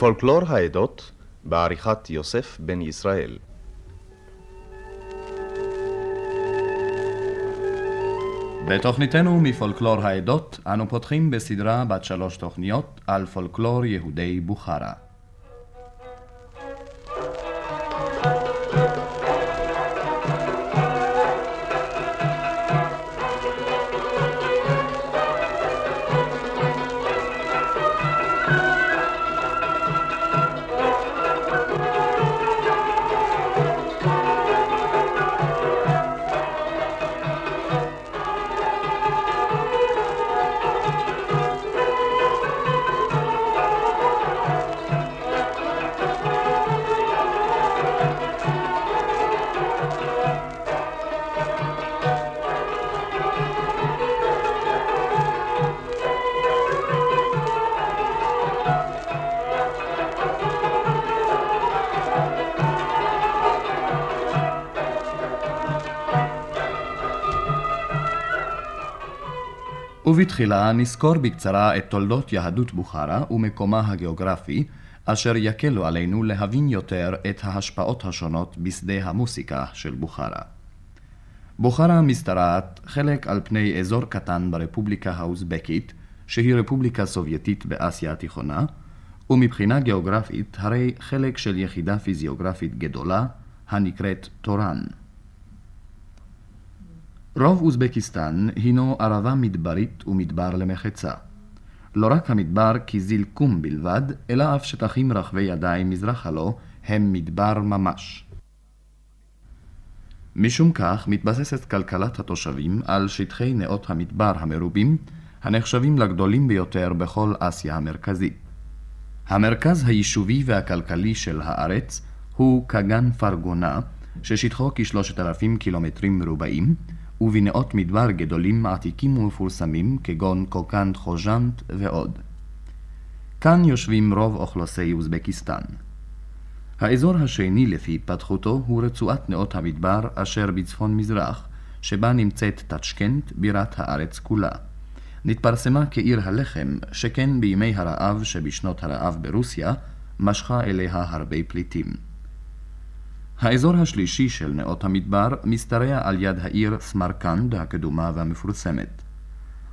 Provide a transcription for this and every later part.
מפולקלור העדות בעריכת יוסף בן ישראל. בתוכניתנו מפולקלור העדות אנו פותחים בסדרה בת שלוש תוכניות על פולקלור יהודי בוכרה. ובתחילה נסקור בקצרה את תולדות יהדות בוכרה ומקומה הגיאוגרפי, אשר יקלו עלינו להבין יותר את ההשפעות השונות בשדה המוסיקה של בוכרה. בוכרה משתרעת חלק על פני אזור קטן ברפובליקה האוזבקית, שהיא רפובליקה סובייטית באסיה התיכונה, ומבחינה גיאוגרפית הרי חלק של יחידה פיזיוגרפית גדולה, הנקראת טורן. רוב אוזבקיסטן הינו ערבה מדברית ומדבר למחצה. לא רק המדבר כזלקום בלבד, אלא אף שטחים רחבי ידיים מזרחה לו הם מדבר ממש. משום כך מתבססת כלכלת התושבים על שטחי נאות המדבר המרובים, הנחשבים לגדולים ביותר בכל אסיה המרכזית. המרכז היישובי והכלכלי של הארץ הוא קגן פרגונה, ששטחו כשלושת אלפים קילומטרים מרובעים, ובנאות מדבר גדולים עתיקים ומפורסמים כגון קוקנט חוז'אנט ועוד. כאן יושבים רוב אוכלוסי אוזבקיסטן. האזור השני לפי התפתחותו הוא רצועת נאות המדבר אשר בצפון מזרח, שבה נמצאת טאצ'קנט, בירת הארץ כולה. נתפרסמה כעיר הלחם, שכן בימי הרעב שבשנות הרעב ברוסיה, משכה אליה הרבה פליטים. האזור השלישי של נאות המדבר משתרע על יד העיר סמרקנד הקדומה והמפורסמת.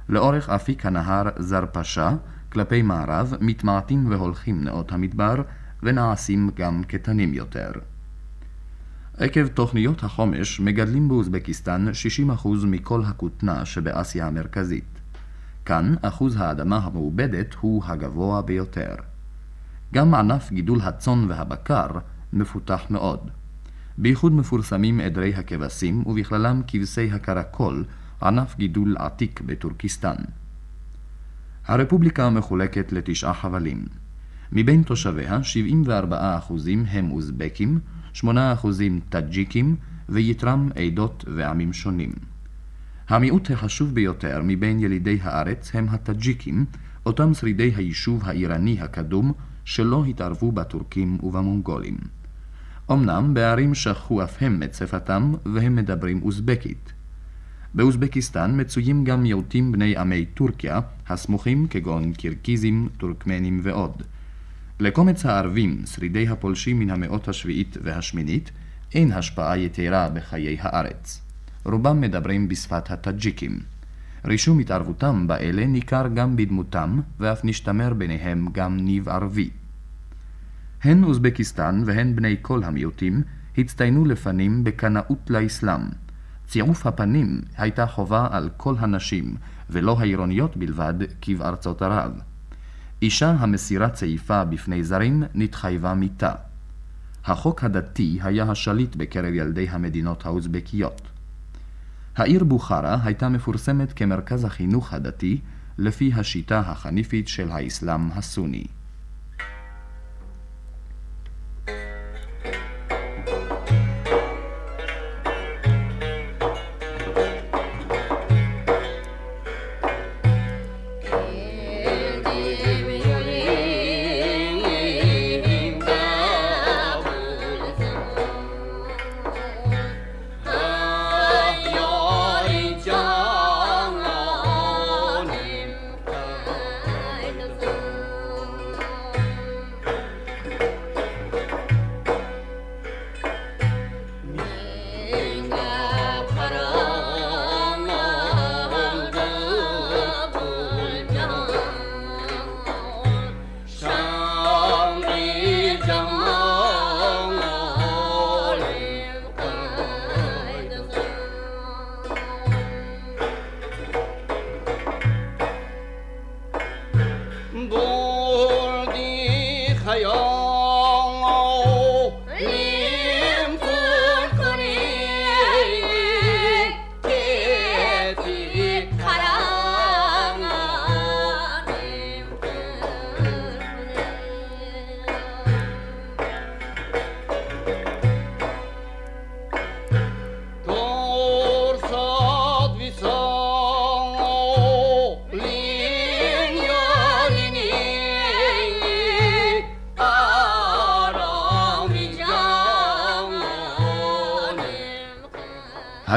לאורך אפיק הנהר זרפשה, כלפי מערב, מתמעטים והולכים נאות המדבר, ונעשים גם קטנים יותר. עקב תוכניות החומש מגדלים באוזבקיסטן 60% מכל הכותנה שבאסיה המרכזית. כאן אחוז האדמה המעובדת הוא הגבוה ביותר. גם ענף גידול הצאן והבקר מפותח מאוד. בייחוד מפורסמים עדרי הכבשים, ובכללם כבשי הקרקול, ענף גידול עתיק בטורקיסטן. הרפובליקה מחולקת לתשעה חבלים. מבין תושביה, 74% הם אוזבקים, 8% טאג'יקים, ויתרם עדות ועמים שונים. המיעוט החשוב ביותר מבין ילידי הארץ הם הטאג'יקים, אותם שרידי היישוב האיראני הקדום, שלא התערבו בטורקים ובמונגולים. אמנם בערים שכחו אף הם את שפתם והם מדברים אוזבקית. באוזבקיסטן מצויים גם מיעוטים בני עמי טורקיה, הסמוכים כגון קירקיזים, טורקמנים ועוד. לקומץ הערבים, שרידי הפולשים מן המאות השביעית והשמינית, אין השפעה יתרה בחיי הארץ. רובם מדברים בשפת הטאג'יקים. רישום התערבותם באלה ניכר גם בדמותם, ואף נשתמר ביניהם גם ניב ערבי. הן אוזבקיסטן והן בני כל המיעוטים הצטיינו לפנים בקנאות לאסלאם. ציעוף הפנים הייתה חובה על כל הנשים, ולא העירוניות בלבד, כבארצות ערב. אישה המסירה צעיפה בפני זרים נתחייבה מיתה. החוק הדתי היה השליט בקרב ילדי המדינות האוזבקיות. העיר בוכרה הייתה מפורסמת כמרכז החינוך הדתי לפי השיטה החניפית של האסלאם הסוני.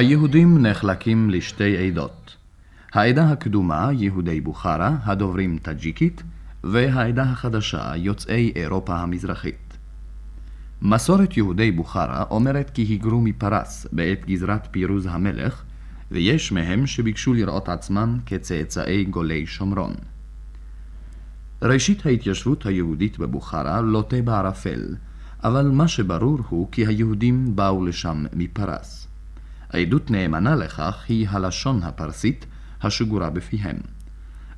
היהודים נחלקים לשתי עדות. העדה הקדומה, יהודי בוכרה, הדוברים טאג'יקית, והעדה החדשה, יוצאי אירופה המזרחית. מסורת יהודי בוכרה אומרת כי היגרו מפרס בעת גזרת פירוז המלך, ויש מהם שביקשו לראות עצמם כצאצאי גולי שומרון. ראשית ההתיישבות היהודית בבוכרה לוטה בערפל, אבל מה שברור הוא כי היהודים באו לשם מפרס. עדות נאמנה לכך היא הלשון הפרסית השגורה בפיהם.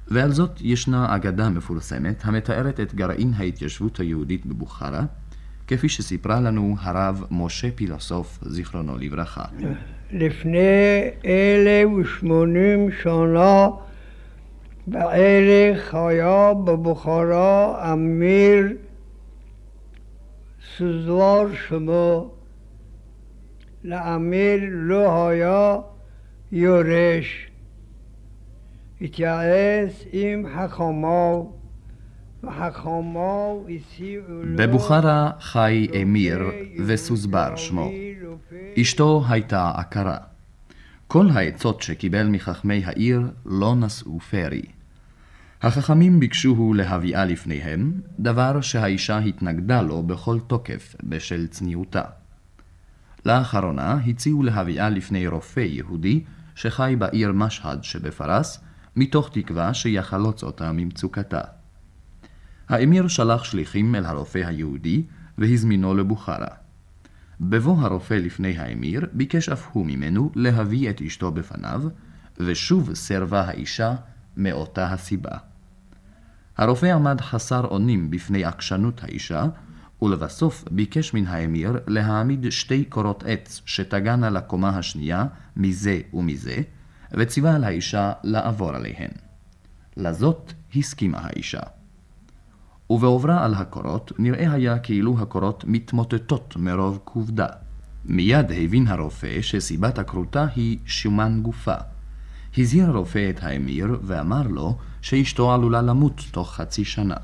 ועל זאת ישנה אגדה מפורסמת המתארת את גרעין ההתיישבות היהודית בבוכרה, כפי שסיפרה לנו הרב משה פילוסוף, זיכרונו לברכה. לפני אלף ושמונים שנה בערך היה בבוכרה אמיר סוזואר שמו לאמיר לא היה יורש. התייעץ עם חכמיו, וחכמיו הציעו לו... בבוכרה חי אמיר וסוסבר שמו. אשתו הייתה עקרה. כל העצות שקיבל מחכמי העיר לא נשאו פרי. החכמים ביקשוהו להביאה לפניהם, דבר שהאישה התנגדה לו בכל תוקף בשל צניעותה. לאחרונה הציעו להביאה לפני רופא יהודי שחי בעיר משהד שבפרס, מתוך תקווה שיחלוץ אותה ממצוקתה. האמיר שלח שליחים אל הרופא היהודי והזמינו לבוכרה. בבוא הרופא לפני האמיר, ביקש אף הוא ממנו להביא את אשתו בפניו, ושוב סירבה האישה מאותה הסיבה. הרופא עמד חסר אונים בפני עקשנות האישה, ולבסוף ביקש מן האמיר להעמיד שתי קורות עץ שתגענה לקומה השנייה מזה ומזה, וציווה על האישה לעבור עליהן. לזאת הסכימה האישה. ובעוברה על הקורות נראה היה כאילו הקורות מתמוטטות מרוב כובדה. מיד הבין הרופא שסיבת הכרותה היא שומן גופה. הזהיר הרופא את האמיר ואמר לו שאשתו עלולה למות תוך חצי שנה.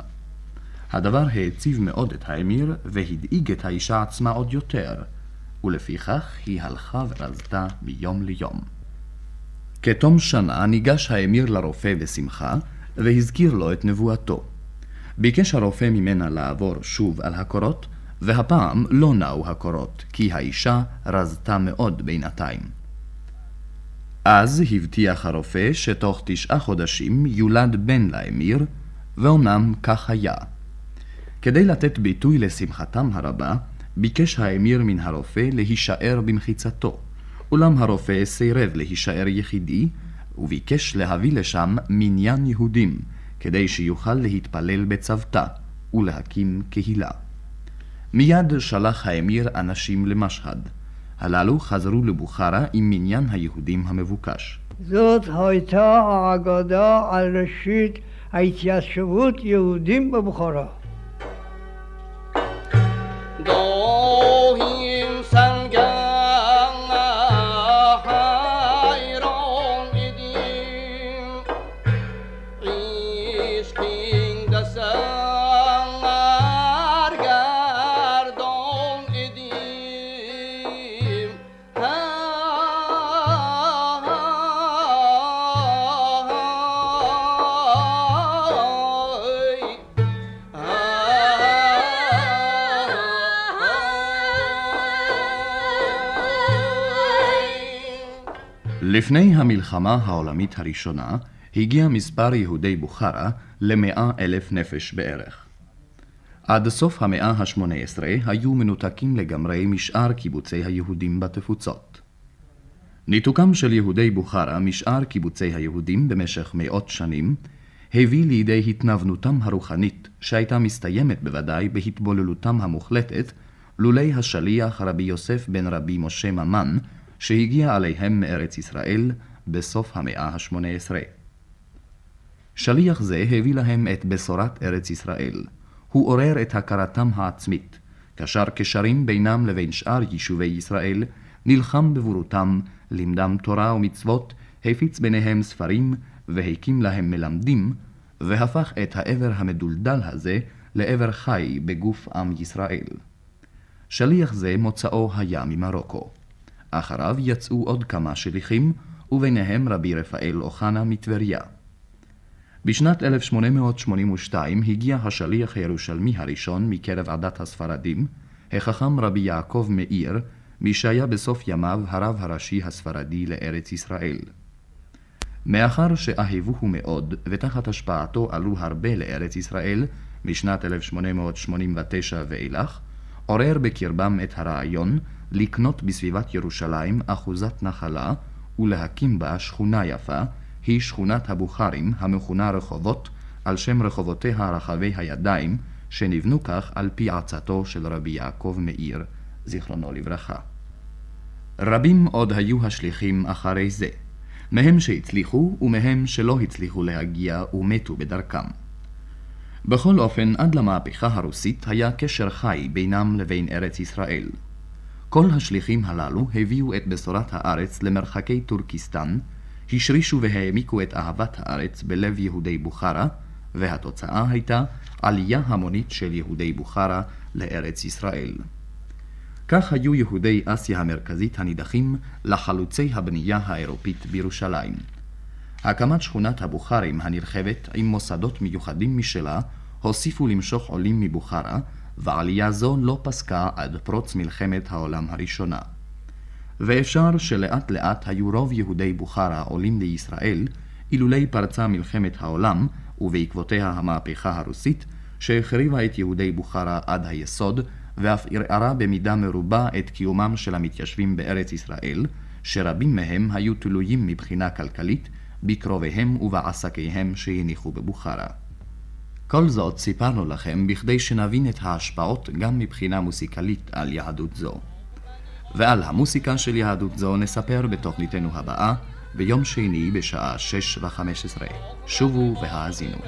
הדבר העציב מאוד את האמיר והדאיג את האישה עצמה עוד יותר, ולפיכך היא הלכה ורזתה מיום ליום. כתום שנה ניגש האמיר לרופא בשמחה, והזכיר לו את נבואתו. ביקש הרופא ממנה לעבור שוב על הקורות, והפעם לא נעו הקורות, כי האישה רזתה מאוד בינתיים. אז הבטיח הרופא שתוך תשעה חודשים יולד בן לאמיר, ואומנם כך היה. כדי לתת ביטוי לשמחתם הרבה, ביקש האמיר מן הרופא להישאר במחיצתו, אולם הרופא סירב להישאר יחידי, וביקש להביא לשם מניין יהודים, כדי שיוכל להתפלל בצוותא ולהקים קהילה. מיד שלח האמיר אנשים למשהד. הללו חזרו לבוכרה עם מניין היהודים המבוקש. זאת הייתה האגדה על ראשית ההתיישבות יהודים בבוכרה. 동 לפני המלחמה העולמית הראשונה הגיע מספר יהודי בוכרה למאה אלף נפש בערך. עד סוף המאה ה-18 היו מנותקים לגמרי משאר קיבוצי היהודים בתפוצות. ניתוקם של יהודי בוכרה משאר קיבוצי היהודים במשך מאות שנים הביא לידי התנוונותם הרוחנית, שהייתה מסתיימת בוודאי בהתבוללותם המוחלטת, לולי השליח רבי יוסף בן רבי משה ממן, שהגיע עליהם מארץ ישראל בסוף המאה ה-18. שליח זה הביא להם את בשורת ארץ ישראל. הוא עורר את הכרתם העצמית, קשר קשרים בינם לבין שאר יישובי ישראל, נלחם בבורותם, לימדם תורה ומצוות, הפיץ ביניהם ספרים, והקים להם מלמדים, והפך את העבר המדולדל הזה לעבר חי בגוף עם ישראל. שליח זה מוצאו היה ממרוקו. אחריו יצאו עוד כמה שליחים, וביניהם רבי רפאל אוחנה מטבריה. בשנת 1882 הגיע השליח הירושלמי הראשון מקרב עדת הספרדים, החכם רבי יעקב מאיר, מי שהיה בסוף ימיו הרב הראשי הספרדי לארץ ישראל. מאחר שאהבוהו מאוד, ותחת השפעתו עלו הרבה לארץ ישראל, משנת 1889 ואילך, עורר בקרבם את הרעיון לקנות בסביבת ירושלים אחוזת נחלה ולהקים בה שכונה יפה, היא שכונת הבוכרים המכונה רחובות, על שם רחובותיה רחבי הידיים, שנבנו כך על פי עצתו של רבי יעקב מאיר, זיכרונו לברכה. רבים עוד היו השליחים אחרי זה, מהם שהצליחו ומהם שלא הצליחו להגיע ומתו בדרכם. בכל אופן, עד למהפכה הרוסית היה קשר חי בינם לבין ארץ ישראל. כל השליחים הללו הביאו את בשורת הארץ למרחקי טורקיסטן, השרישו והעמיקו את אהבת הארץ בלב יהודי בוכרה, והתוצאה הייתה עלייה המונית של יהודי בוכרה לארץ ישראל. כך היו יהודי אסיה המרכזית הנידחים לחלוצי הבנייה האירופית בירושלים. הקמת שכונת הבוכרים הנרחבת עם מוסדות מיוחדים משלה הוסיפו למשוך עולים מבוכרה, ועלייה זו לא פסקה עד פרוץ מלחמת העולם הראשונה. ואפשר שלאט לאט היו רוב יהודי בוכרה עולים לישראל, אילולי פרצה מלחמת העולם, ובעקבותיה המהפכה הרוסית, שהחריבה את יהודי בוכרה עד היסוד, ואף ערערה במידה מרובה את קיומם של המתיישבים בארץ ישראל, שרבים מהם היו תלויים מבחינה כלכלית בקרוביהם ובעסקיהם שהניחו בבוכרה. כל זאת סיפרנו לכם בכדי שנבין את ההשפעות גם מבחינה מוסיקלית על יהדות זו. ועל המוסיקה של יהדות זו נספר בתוכניתנו הבאה, ביום שני בשעה שש וחמש עשרה. שובו והאזינו.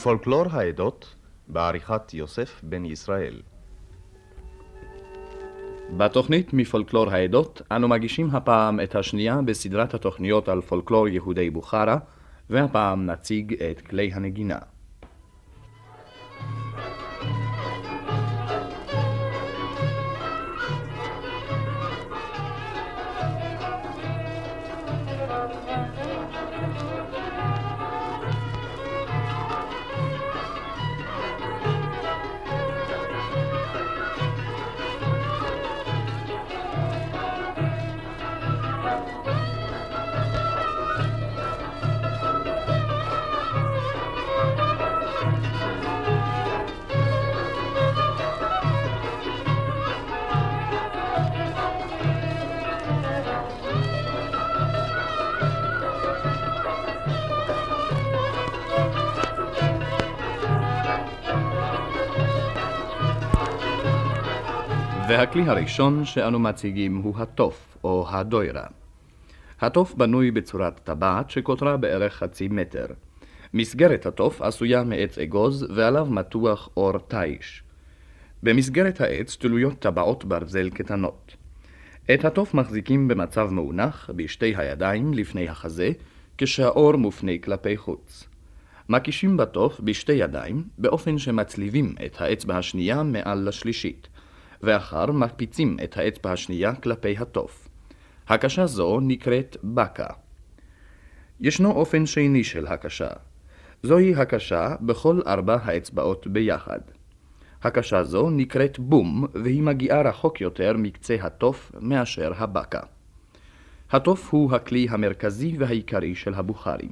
מפולקלור העדות, בעריכת יוסף בן ישראל. בתוכנית מפולקלור העדות אנו מגישים הפעם את השנייה בסדרת התוכניות על פולקלור יהודי בוכרה, והפעם נציג את כלי הנגינה. והכלי הראשון שאנו מציגים הוא התוף, או הדוירה. התוף בנוי בצורת טבעת שקוטרה בערך חצי מטר. מסגרת התוף עשויה מעץ אגוז ועליו מתוח אור תיש. במסגרת העץ תלויות טבעות ברזל קטנות. את התוף מחזיקים במצב מאונח בשתי הידיים לפני החזה, כשהאור מופנה כלפי חוץ. מקישים בתוף בשתי ידיים, באופן שמצליבים את האצבע השנייה מעל לשלישית. ואחר מקפיצים את האצבע השנייה כלפי התוף. הקשה זו נקראת בקה. ישנו אופן שני של הקשה. זוהי הקשה בכל ארבע האצבעות ביחד. הקשה זו נקראת בום, והיא מגיעה רחוק יותר מקצה התוף מאשר הבקה. התוף הוא הכלי המרכזי והעיקרי של הבוכרים.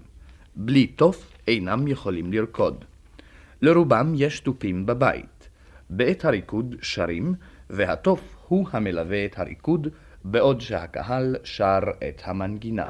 בלי תוף אינם יכולים לרקוד. לרובם יש תופים בבית. בעת הריקוד שרים, והתוף הוא המלווה את הריקוד, בעוד שהקהל שר את המנגינה.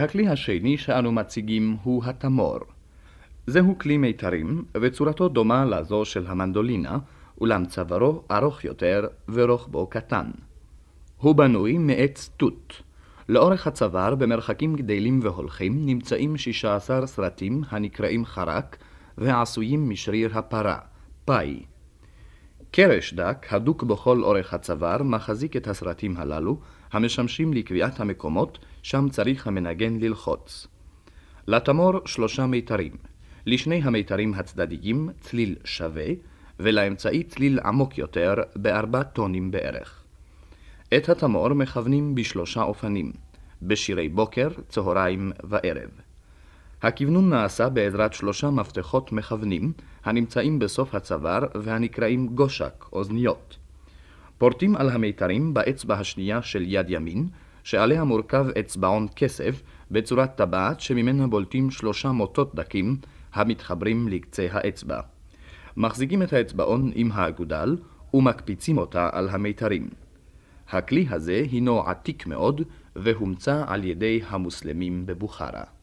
והכלי השני שאנו מציגים הוא התמור. זהו כלי מיתרים, וצורתו דומה לזו של המנדולינה, אולם צווארו ארוך יותר ורוחבו קטן. הוא בנוי מעץ תות. לאורך הצוואר, במרחקים גדלים והולכים, נמצאים 16 סרטים הנקראים חרק, ועשויים משריר הפרה, פאי. קרש דק, הדוק בכל אורך הצוואר, מחזיק את הסרטים הללו, המשמשים לקביעת המקומות שם צריך המנגן ללחוץ. לתמור שלושה מיתרים, לשני המיתרים הצדדיים צליל שווה, ולאמצעי צליל עמוק יותר בארבע טונים בערך. את התמור מכוונים בשלושה אופנים, בשירי בוקר, צהריים וערב. הכוונון נעשה בעזרת שלושה מפתחות מכוונים הנמצאים בסוף הצוואר והנקראים גושק, אוזניות. פורטים על המיתרים באצבע השנייה של יד ימין, שעליה מורכב אצבעון כסף בצורת טבעת שממנה בולטים שלושה מוטות דקים המתחברים לקצה האצבע. מחזיקים את האצבעון עם האגודל ומקפיצים אותה על המיתרים. הכלי הזה הינו עתיק מאוד והומצא על ידי המוסלמים בבוכרה.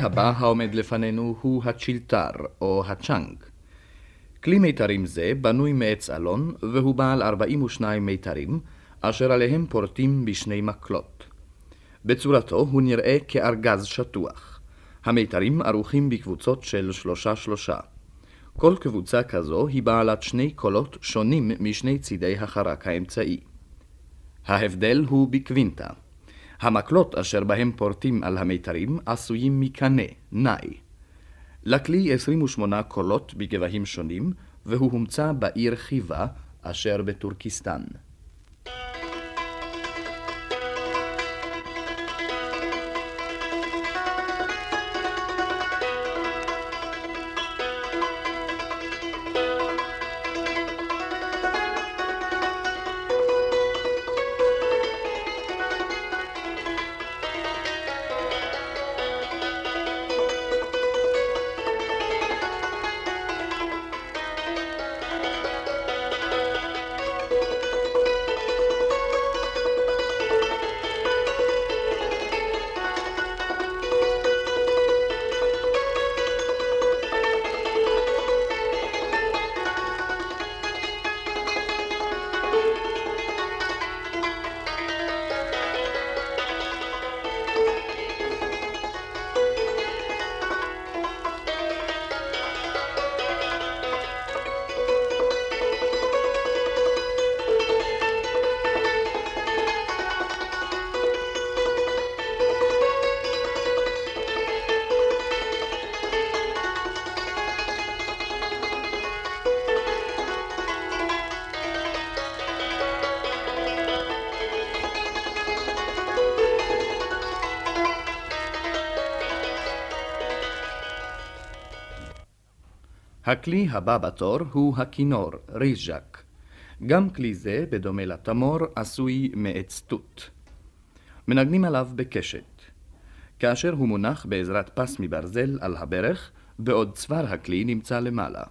הבא העומד לפנינו הוא הצ'ילטר, או הצ'אנג. כלי מיתרים זה בנוי מעץ אלון, והוא בעל 42 מיתרים, אשר עליהם פורטים בשני מקלות. בצורתו הוא נראה כארגז שטוח. המיתרים ערוכים בקבוצות של שלושה-שלושה. כל קבוצה כזו היא בעלת שני קולות שונים משני צידי החרק האמצעי. ההבדל הוא בקווינטה. המקלות אשר בהם פורטים על המיתרים עשויים מקנה, נאי. לכלי 28 קולות בגבהים שונים, והוא הומצא בעיר חיבה, אשר בטורקיסטן. הכלי הבא בתור הוא הכינור, ריז'ק. גם כלי זה, בדומה לתמור, עשוי מעץ תות. מנגנים עליו בקשת. כאשר הוא מונח בעזרת פס מברזל על הברך, בעוד צוואר הכלי נמצא למעלה.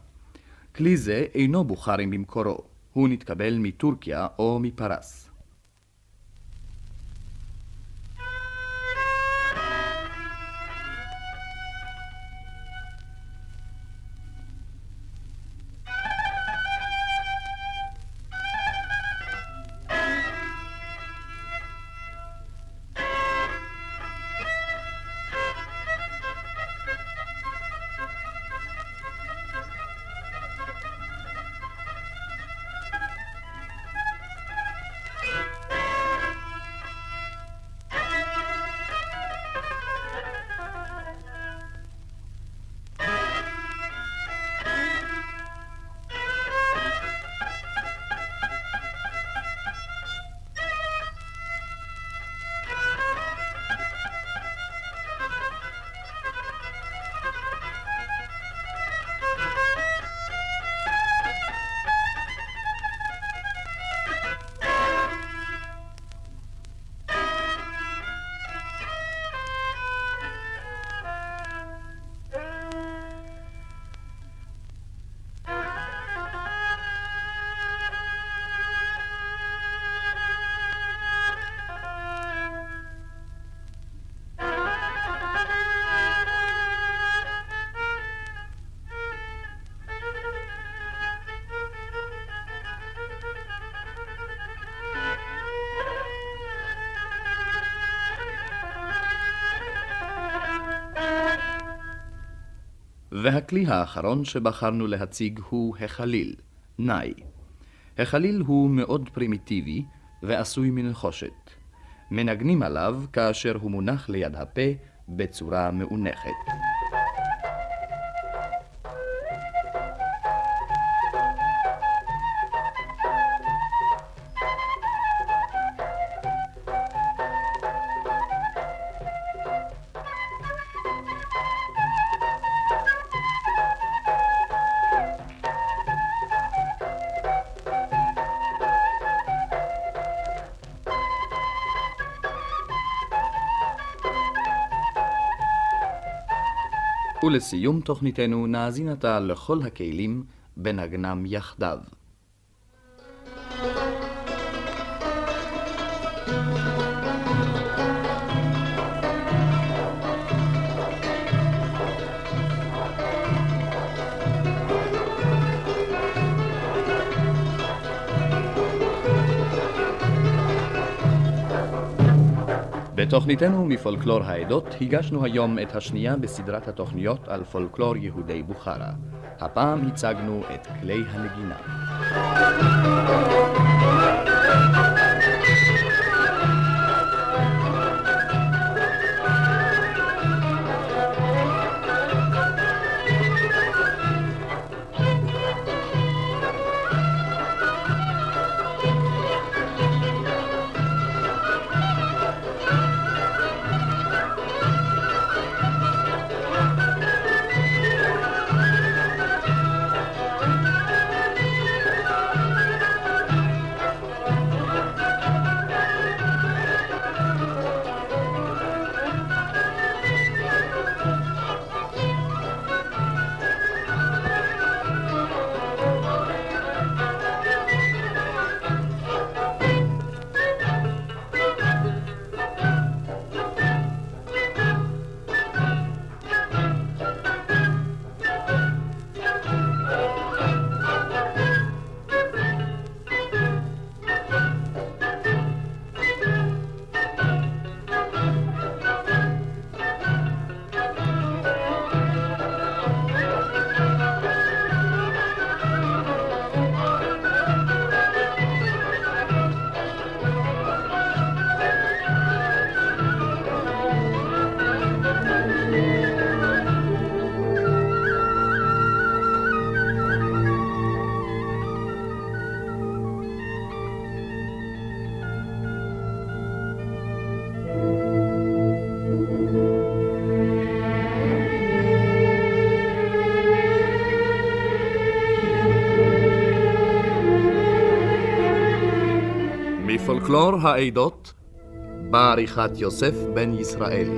כלי זה אינו בוכרי במקורו, הוא נתקבל מטורקיה או מפרס. והכלי האחרון שבחרנו להציג הוא החליל, נאי. החליל הוא מאוד פרימיטיבי ועשוי מנחושת. מנגנים עליו כאשר הוא מונח ליד הפה בצורה מאונחת. ולסיום תוכניתנו נאזין עתה לכל הכלים בנגנם יחדיו. בתוכניתנו מפולקלור העדות הגשנו היום את השנייה בסדרת התוכניות על פולקלור יהודי בוכרה. הפעם הצגנו את כלי הנגינה. העדות בעריכת יוסף בן ישראל.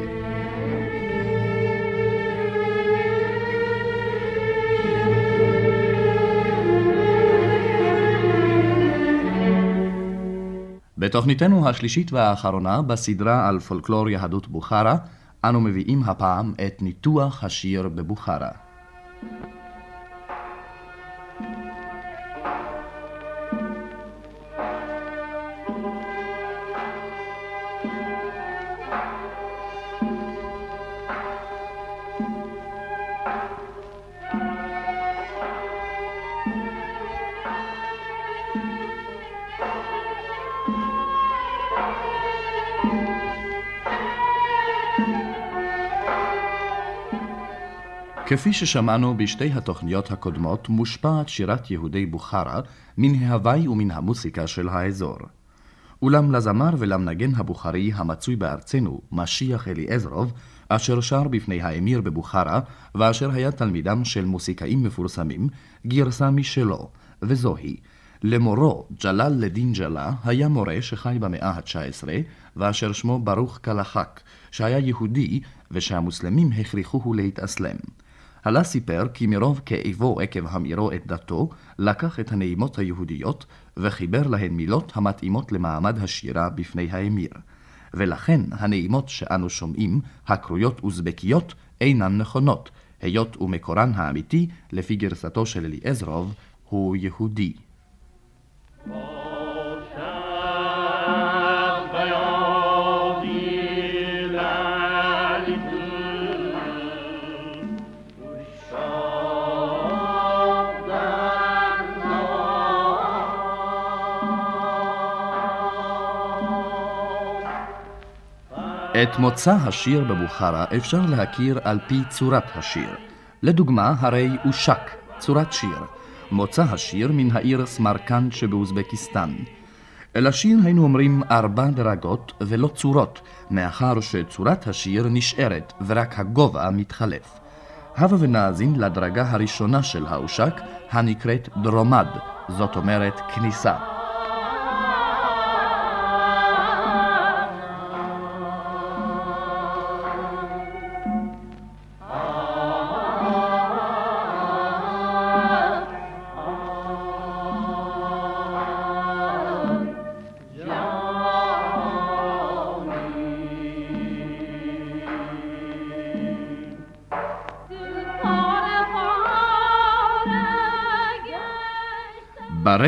בתוכניתנו השלישית והאחרונה בסדרה על פולקלור יהדות בוכרה, אנו מביאים הפעם את ניתוח השיר בבוכרה. כפי ששמענו בשתי התוכניות הקודמות, מושפעת שירת יהודי בוכרה מן ההוואי ומן המוסיקה של האזור. אולם לזמר ולמנגן הבוכרי המצוי בארצנו, משיח אליעזרוב, אשר שר בפני האמיר בבוכרה, ואשר היה תלמידם של מוסיקאים מפורסמים, גרסה משלו, וזוהי למורו, ג'לאל לדין ג'לה, היה מורה שחי במאה ה-19, ואשר שמו ברוך קלחק, שהיה יהודי, ושהמוסלמים הכריחוהו להתאסלם. הלה סיפר כי מרוב כאבו עקב המירו את דתו, לקח את הנעימות היהודיות וחיבר להן מילות המתאימות למעמד השירה בפני האמיר. ולכן הנעימות שאנו שומעים, הקרויות אוזבקיות, אינן נכונות, היות ומקורן האמיתי, לפי גרסתו של אליעזרוב, הוא יהודי. את מוצא השיר בבוכרה אפשר להכיר על פי צורת השיר. לדוגמה, הרי אושק, צורת שיר. מוצא השיר מן העיר סמרקנד שבאוזבקיסטן. אל השיר היינו אומרים ארבע דרגות ולא צורות, מאחר שצורת השיר נשארת ורק הגובה מתחלף. הבה ונאזין לדרגה הראשונה של האושק, הנקראת דרומד, זאת אומרת כניסה.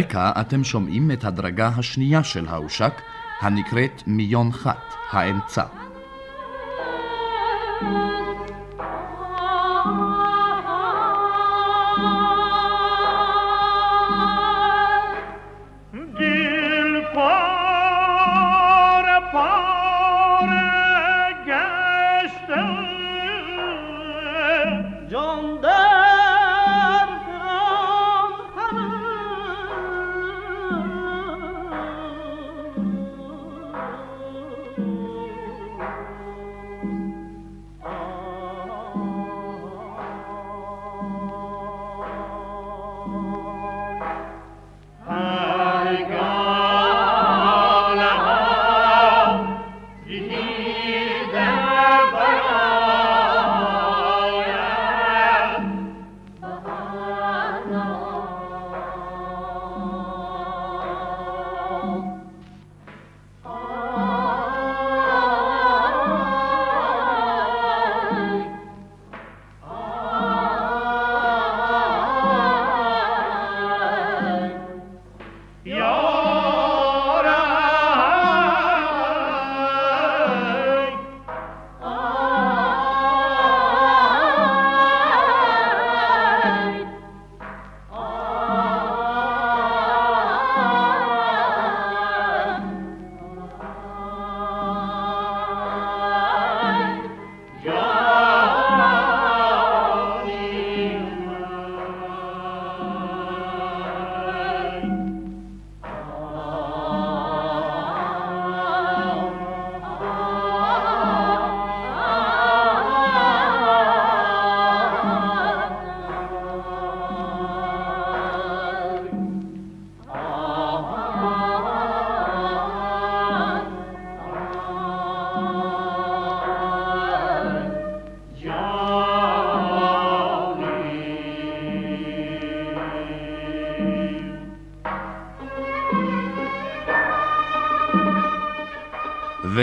ברקע אתם שומעים את הדרגה השנייה של האושק, הנקראת מיון חת, האמצע.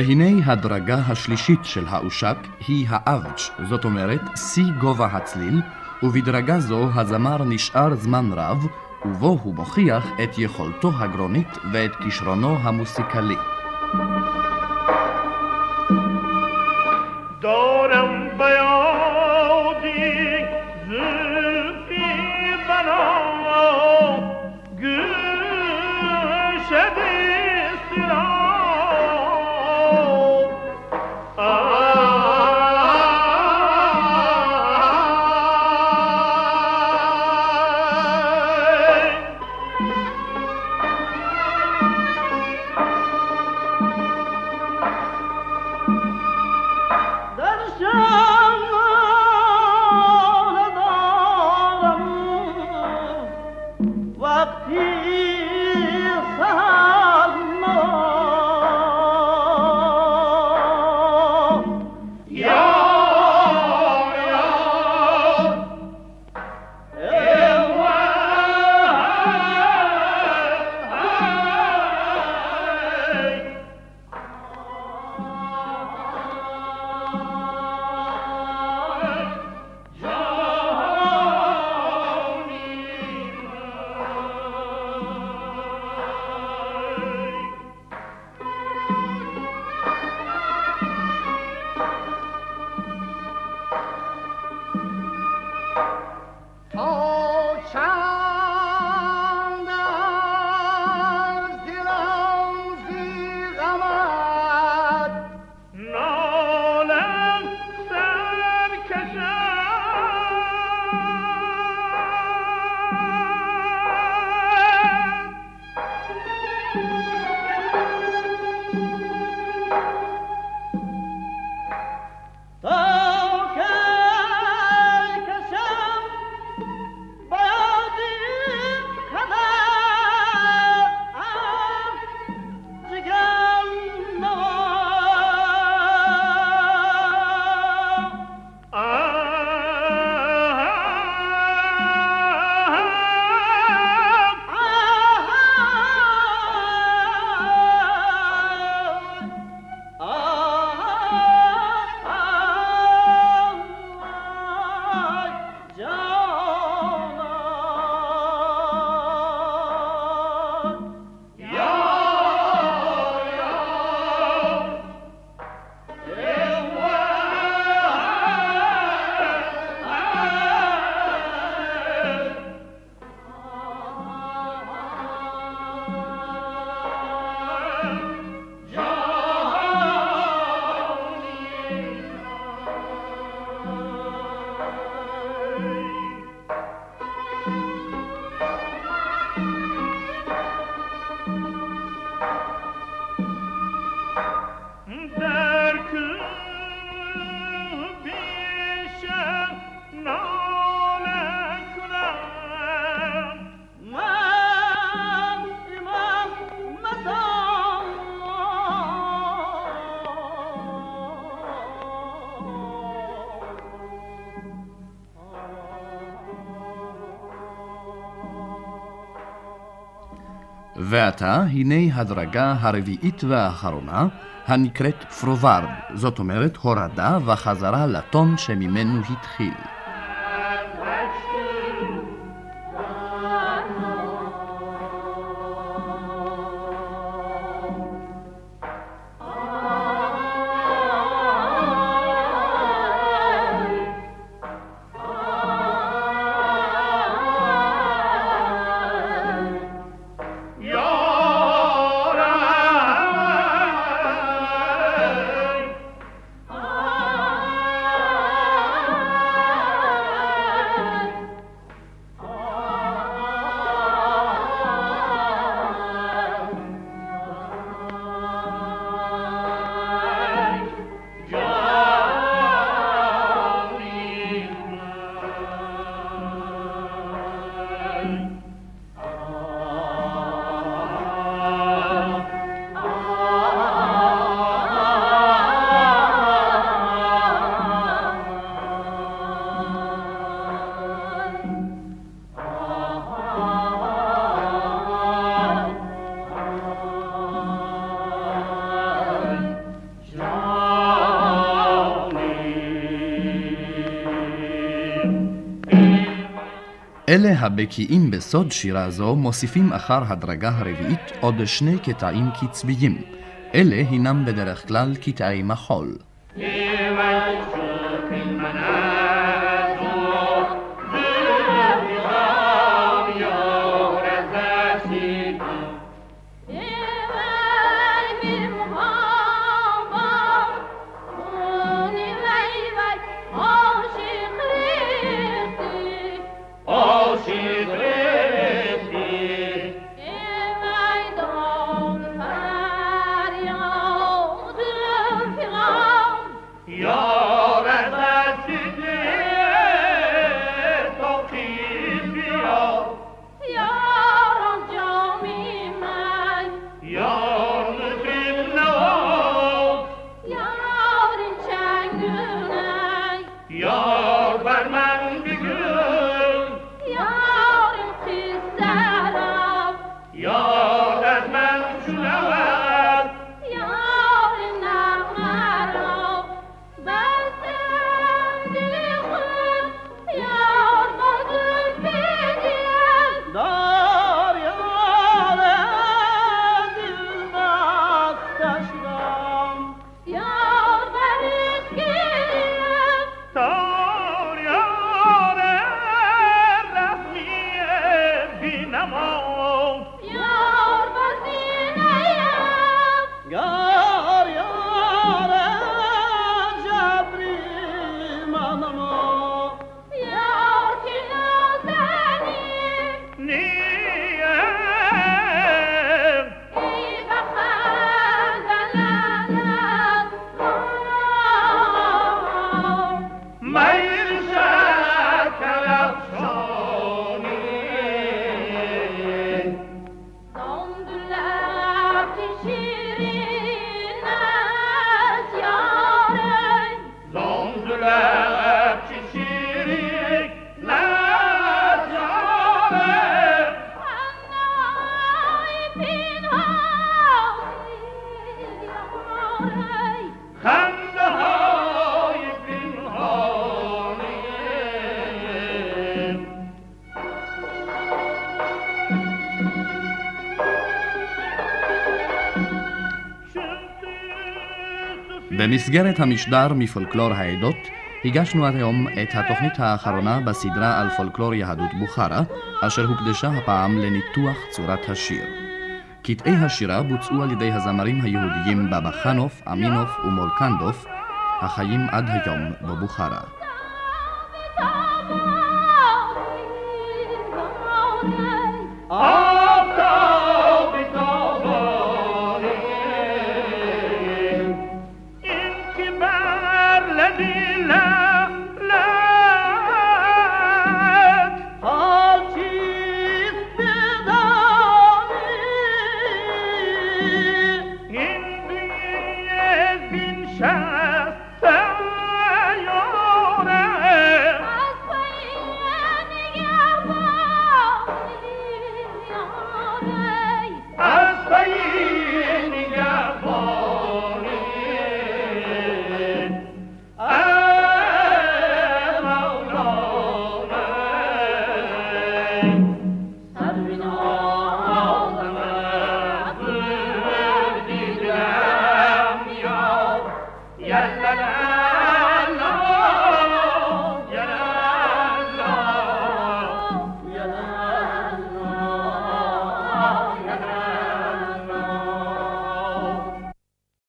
והנה הדרגה השלישית של האושק היא האבץ', זאת אומרת שיא גובה הצליל, ובדרגה זו הזמר נשאר זמן רב, ובו הוא מוכיח את יכולתו הגרונית ואת כישרונו המוסיקלי. ועתה הנה הדרגה הרביעית והאחרונה, הנקראת פרוברד, זאת אומרת הורדה וחזרה לטון שממנו התחיל. אלה הבקיאים בסוד שירה זו מוסיפים אחר הדרגה הרביעית עוד שני קטעים קצביים. אלה הינם בדרך כלל קטעי מחול. במסגרת המשדר מפולקלור העדות, הגשנו עד היום את התוכנית האחרונה בסדרה על פולקלור יהדות בוכרה, אשר הוקדשה הפעם לניתוח צורת השיר. קטעי השירה בוצעו על ידי הזמרים היהודיים בבא חנוף, אמינוף ומולקנדוף, החיים עד היום בבוכרה. Aftab